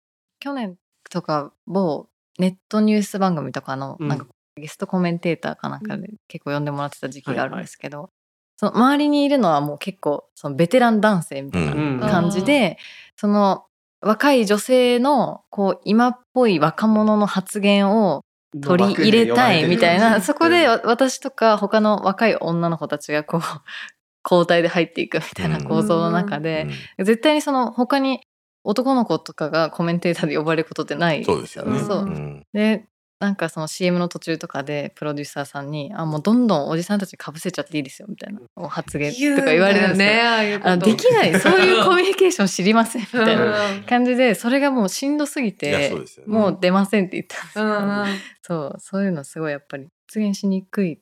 去年とか某ネットニュース番組とかの、うん。なんかゲストコメンテーターかなんかで結構呼んでもらってた時期があるんですけど、その周りにいるのはもう結構そのベテラン男性みたいうん。な感じで、その若い女性のこう今っぽい若者の発言を取り入れたいみたいな、そこでわ私とか他の若い女の子たちがこう 交代で入っていくみたいな構造の中で、絶対にその他に男の子とかがコメンテーターで呼ばれることってないですよね。そう。うん。でなんかその CM の途中とかでプロデューサーさんに「あもうどんどんおじさんたちにかぶせちゃっていいですよ」みたいなお発言とか言われるんですよ。ねああいうこと。あできない。そういうコミュニケーション知りませんみたいな うん。感じでそれがもうしんどすぎてね。もう出ませんって言ったんですよ、うんそう。そういうのすごいやっぱり出現しにくい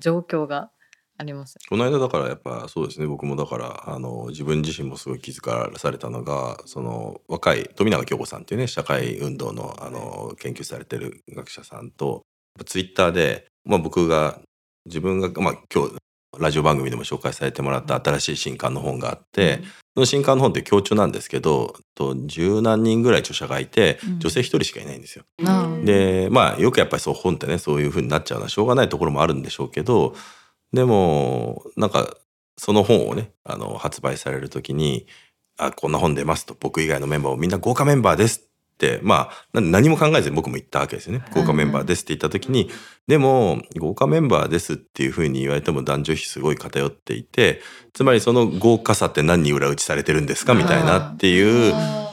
状況があります。この間だからやっぱそうですね。僕もだからあの自分自身もすごい気づかされたのがその若い富永京子さんっていうね社会運動のあの研究されてる学者さんとツイッターで、まあ、僕が自分が、まあ、今日ラジオ番組でも紹介されてもらった新しい新刊の本があって、その新刊の本って強調なんですけどと十何人ぐらい著者がいてうん。女性一人しかいないんですよ。うんでまあよくやっぱりそう本ってねそういう風になっちゃうのはしょうがないところもあるんでしょうけどでもなんかその本をねあの発売される時に「あこんな本出ます」と僕以外のメンバーをみんな豪華メンバーですってまあな何も考えずに僕も言ったわけですよね。豪華メンバーですって言った時にでも豪華メンバーですっていう風に言われても男女比すごい偏っていてつまりその豪華さって何に裏打ちされてるんですかみたいなっていう。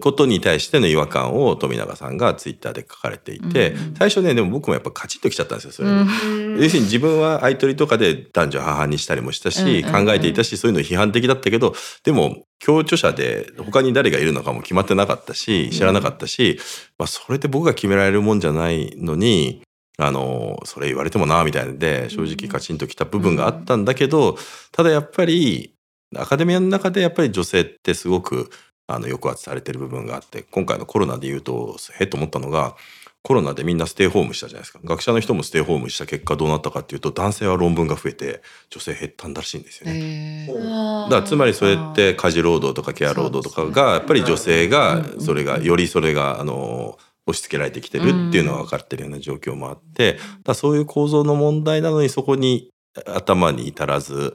ことに対しての違和感を富永さんがツイッターで書かれていて、うん最初ねでも僕もやっぱカチッときちゃったんですよそれに。うん。要するに自分は相取りとかで男女半々にしたりもしたし、考えていたしそういうの批判的だったけどでも共著者で他に誰がいるのかも決まってなかったし知らなかったし、まあ、それで僕が決められるもんじゃないのにあのそれ言われてもなみたいなんで正直カチンときた部分があったんだけどただやっぱりアカデミアの中でやっぱり女性ってすごくあの抑圧されてる部分があって今回のコロナで言うとへっと思ったのがコロナでみんなステイホームしたじゃないですか。学者の人もステイホームした結果どうなったかっていうと男性は論文が増えて女性減ったんだらしいんですよね。へー。だからつまりそれって家事労働とかケア労働とかがやっぱり女性がそれがよりそれがあの押し付けられてきてるっていうのが分かってるような状況もあってだそういう構造の問題なのにそこに頭に至らず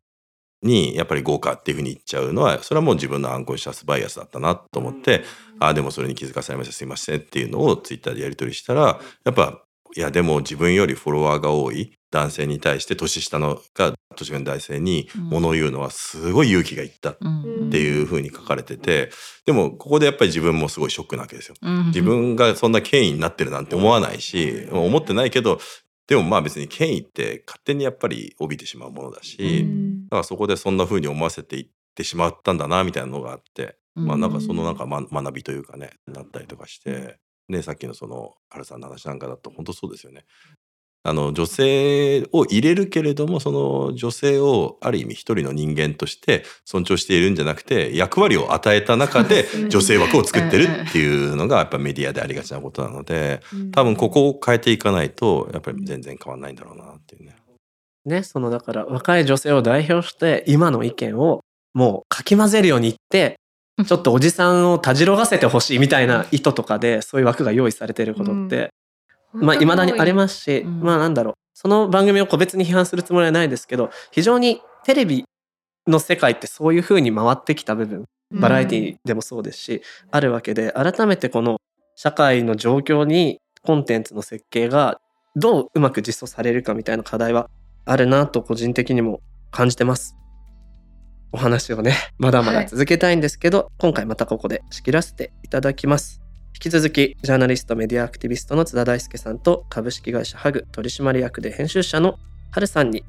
にやっぱり豪華っていうふうに言っちゃうのはそれはもう自分のアンコンシャスバイアスだったなと思ってああでもそれに気づかされましたすいませんっていうのをツイッターでやり取りしたらやっぱいやでも自分よりフォロワーが多い男性に対して年下のが年上の男性に物を言うのはすごい勇気がいったっうんていうふうに書かれててでもここでやっぱり自分もすごいショックなわけですよ。うん。自分がそんな権威になってるなんて思わないし思ってないけどでもまあ別に権威って勝手にやっぱり帯びてしまうものだし、うんだからそこでそんな風に思わせていってしまったんだなみたいなのがあって、まあなんかそのなんか、ま、学びというかねなったりとかして、ね、さっきのその春さんの話なんかだと本当そうですよね。あの女性を入れるけれどもその女性をある意味一人の人間として尊重しているんじゃなくて役割を与えた中で女性枠を作ってるっていうのがやっぱメディアでありがちなことなので多分ここを変えていかないとやっぱり全然変わんないんだろうなっていうね。ね、そのだから若い女性を代表して今の意見をもうかき混ぜるように言って、ちょっとおじさんをたじろがせてほしいみたいな意図とかでそういう枠が用意されてることって、まあ未だにありますし、うん。まあなんだろう、その番組を個別に批判するつもりはないですけど、非常にテレビの世界ってそういう風に回ってきた部分、バラエティでもそうですし、あるわけで、改めてこの社会の状況にコンテンツの設計がどううまく実装されるかみたいな課題はあるなと個人的にも感じてます。お話をね、まだまだ続けたいんですけど、今回またここで仕切らせていただきます。引き続き、ジャーナリスト、メディアアクティビストの津田大介さんと、株式会社ハグ取締役で編集者の春さんに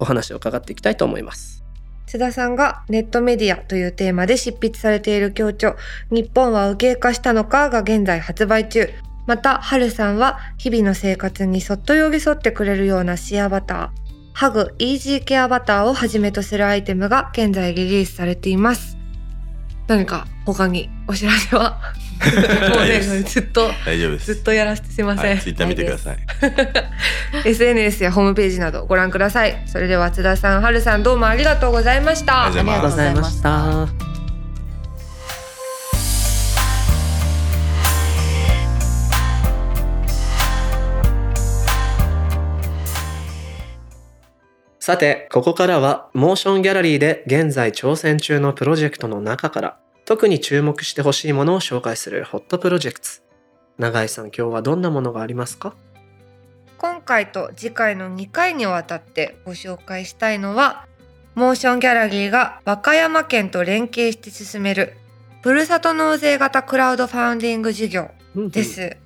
お話を伺っていきたいと思います。津田さんがネットメディアというテーマで執筆されている強調「日本は右傾化したのか」が現在発売中。また春さんは日々の生活にそっと寄り添ってくれるようなシアバターハグイージーケアバターをはじめとするアイテムが現在リリースされています。何か他にお知らせは？もうねずっと大丈夫です。ずっとやらせてすいません、はい、ツイッター見てください。SNS やホームページなどご覧ください。それでは津田さん春さんどうもありがとうございました。ありがとうございますありがとうございました。さて、ここからは、モーションギャラリーで現在挑戦中のプロジェクトの中から、特に注目してほしいものを紹介するホットプロジェクト。永井さん、今日はどんなものがありますか？今回と次回の2回にわたってご紹介したいのはモーションギャラリーが和歌山県と連携して進めるふるさと納税型クラウドファウンディング事業で。す、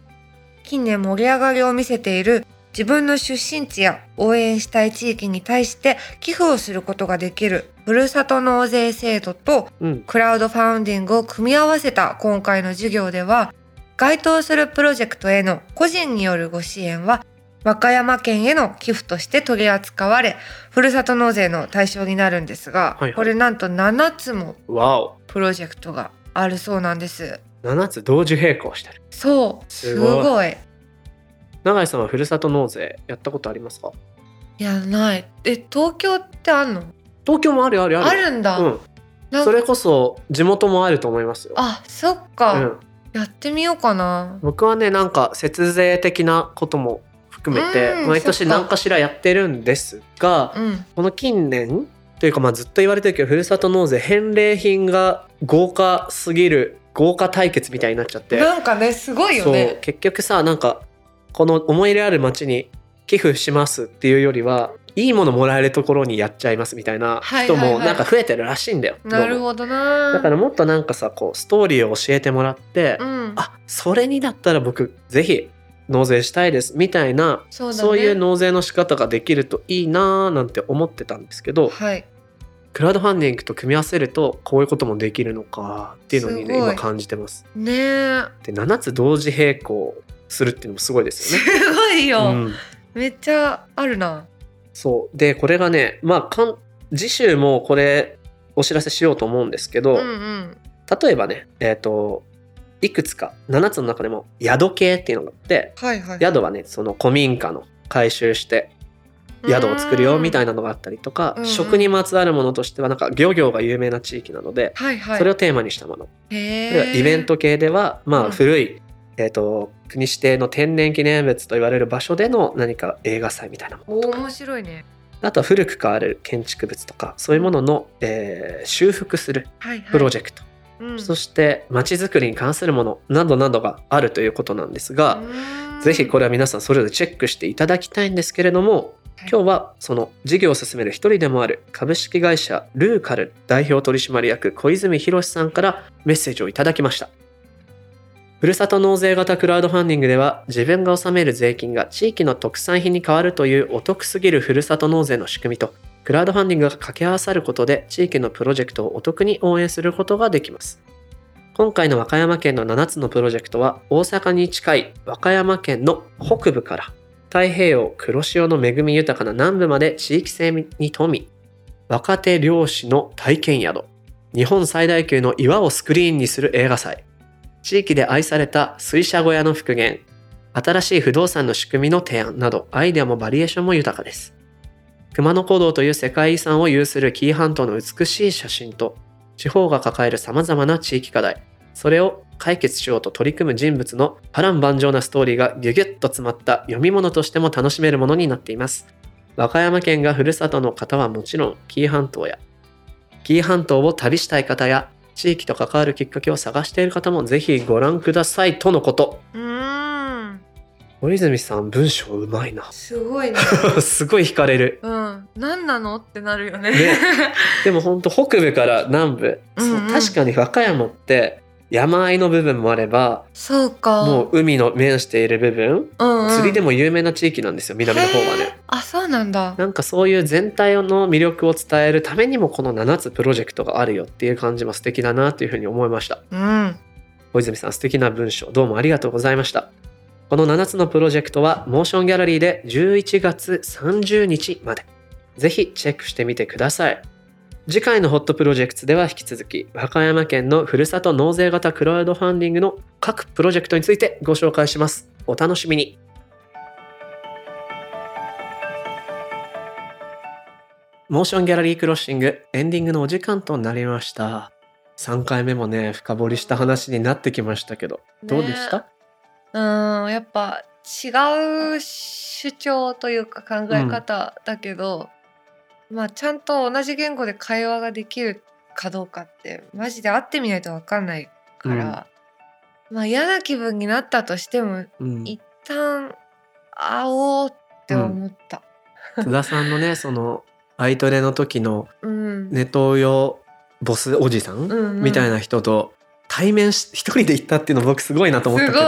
近年盛り上がりを見せている自分の出身地や応援したい地域に対して寄付をすることができるふるさと納税制度とうん。クラウドファウンディングを組み合わせた今回の授業では該当するプロジェクトへの個人によるご支援は和歌山県への寄付として取り扱われふるさと納税の対象になるんですが、はいはいこれなんと7つも。プロジェクトがあるそうなんです7つ同時並行してる。そうすごい永井さんはふるさと納税やったことありますか？いやない。え東京ってあんの？東京もあるあるある。あるんだ、うん。なんそれこそ地元もあると思いますよ。あそっか、うん、やってみようかな。僕はねなんか節税的なことも含めてうん毎年何かしらやってるんですがうん。この近年というかまあずっと言われてるけどふるさと納税返礼品が豪華すぎる豪華対決みたいになっちゃって。なんかねすごいよね。結局さなんかこの思い入れある町に寄付しますっていうよりはいいものもらえるところにやっちゃいますみたいな人もなんか増えてるらしいんだよ。なるほどな。だからもっとなんかさこうストーリーを教えてもらって、うん。あそれにだったら僕ぜひ納税したいですみたいなそうだね。そういう納税の仕方ができるといいなーなんて思ってたんですけどはい。クラウドファンディングと組み合わせるとこういうこともできるのかっていうのにね今感じてます。ねえで7つ同時並行するっていうのもすごいですすよね。ごいよ、うん、めっちゃあるな。そう。でこれがねまあかん次週もこれお知らせしようと思うんですけど、うんうん。例えばねえっ、といくつか7つの中でも宿系っていうのがあってはいはい。宿はねその古民家の改修して宿を作るよみたいなのがあったりとか、うんうん。食にまつわるものとしてはなんか漁業が有名な地域なので、はいはい。それをテーマにしたもの、イベント系ではまうん。あ古い、えー、と国指定の天然記念物と言われる場所での何か映画祭みたいなものとか。お面白いね。あとは古く変わる建築物とかそういうものの、えー修復するはいはい。プロジェクト、うん。そして街づくりに関するものなどなどがあるということなんですが、ぜひこれは皆さんそれぞれチェックしていただきたいんですけれども、はい。今日はその事業を進める一人でもある株式会社ルーカル代表取締役小泉博さんからメッセージをいただきました。ふるさと納税型クラウドファンディングでは自分が納める税金が地域の特産品に変わるというお得すぎるふるさと納税の仕組みとクラウドファンディングが掛け合わさることで地域のプロジェクトをお得に応援することができます。今回の和歌山県の7つのプロジェクトは大阪に近い和歌山県の北部から太平洋黒潮の恵み豊かな南部まで地域性に富み若手漁師の体験宿日本最大級の岩をスクリーンにする映画祭地域で愛された水車小屋の復元新しい不動産の仕組みの提案などアイデアもバリエーションも豊かです。熊野古道という世界遺産を有する紀伊半島の美しい写真と地方が抱える様々な地域課題それを解決しようと取り組む人物の波乱万丈なストーリーがギュギュッと詰まった読み物としても楽しめるものになっています。和歌山県がふるさとの方はもちろん紀伊半島や紀伊半島を旅したい方や地域と関わるきっかけを探している方もぜひご覧くださいとのこと。うーん。小泉さん文章うまいな。すごいね。すごい惹かれる。うん。何なの？ってなるよね。ね。でも本当北部から南部、うんうん。確かに和歌山って山あいの部分もあればそうか。もう海の面している部分うんうん、釣りでも有名な地域なんですよ南の方はね。あそうなんだ。なんかそういう全体の魅力を伝えるためにもこの7つプロジェクトがあるよっていう感じも素敵だなというふうに思いました。うん。小泉さん素敵な文章どうもありがとうございました。この7つのプロジェクトはモーションギャラリーで11月30日まで。ぜひチェックしてみてください次回のホットプロジェクトでは引き続き和歌山県のふるさと納税型クラウドファンディングの各プロジェクトについてご紹介します。お楽しみに。モーションギャラリークロッシングエンディングのお時間となりました。3回目もね深掘りした話になってきましたけどどうでした、ねうんやっぱ違う主張というか考え方だけど、まあちゃんと同じ言語で会話ができるかどうかってマジで会ってみないと分かんないから、まあ嫌な気分になったとしてもうん、一旦会おうって思った。津田さんのね そのアイトレの時のうん、ネトウヨボスおじさん、うんうん。みたいな人と対面し一人で行ったっていうの僕すごいなと思ったけど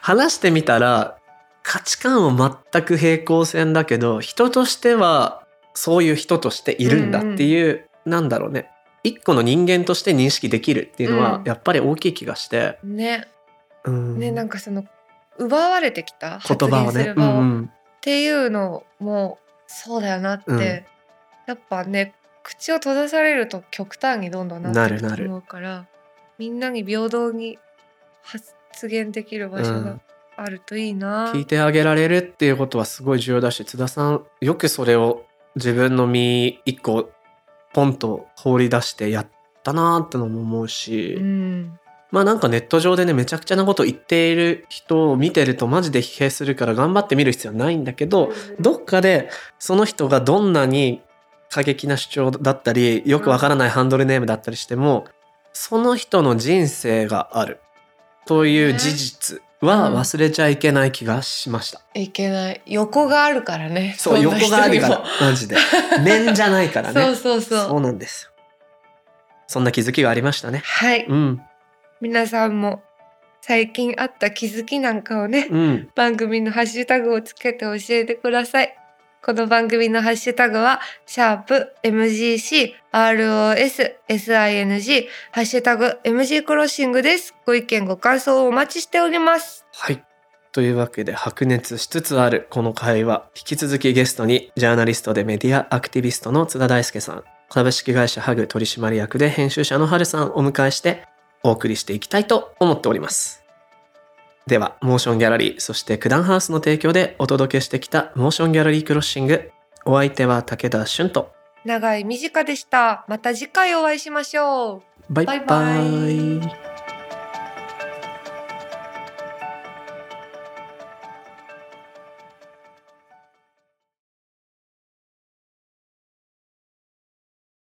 話してみたら価値観は全く平行線だけど人としてはそういう人としているんだっていう、なんだろうね。一個の人間として認識できるっていうのはうん。やっぱり大きい気がして、ね。うん。ねなんかその奪われてきた言葉をね。うんうん。っていうのもそうだよなって、うん。やっぱね口を閉ざされると極端にどんどんなっていくと思うからみんなに平等に発言できる場所がうん。あるといいな、聞いてあげられるっていうことはすごい重要だし津田さんよくそれを自分の身一個ポンと放り出してやったなーってのも思うし、うん。まあなんかネット上でねめちゃくちゃなこと言っている人を見てるとマジで疲弊するから頑張って見る必要はないんだけどどっかでその人がどんなに過激な主張だったりよくわからないハンドルネームだったりしてもその人の人生があるという事実は忘れちゃいけない気がしました。いけない横があるからねそう、横があるからマジで。面じゃないからね。そうそうそうそうなんですよ。そんな気づきがありましたね。はいうん。皆さんも最近あった気づきなんかをね、うん。番組のハッシュタグをつけて教えてください。この番組のハッシュタグは、シャープ MGC ROS SING ハッシュタグ MG クロッシングです。ご意見ご感想をお待ちしております。はい。というわけで白熱しつつあるこの会話引き続きゲストにジャーナリストでメディアアクティビストの津田大介さん株式会社ハグ取締役で編集者の春さんをお迎えしてお送りしていきたいと思っておりますではモーションギャラリーそして九段ハウスの提供でお届けしてきたモーションギャラリークロッシングお相手は武田俊と長い短でした。また次回お会いしましょう。バイバイバイバイ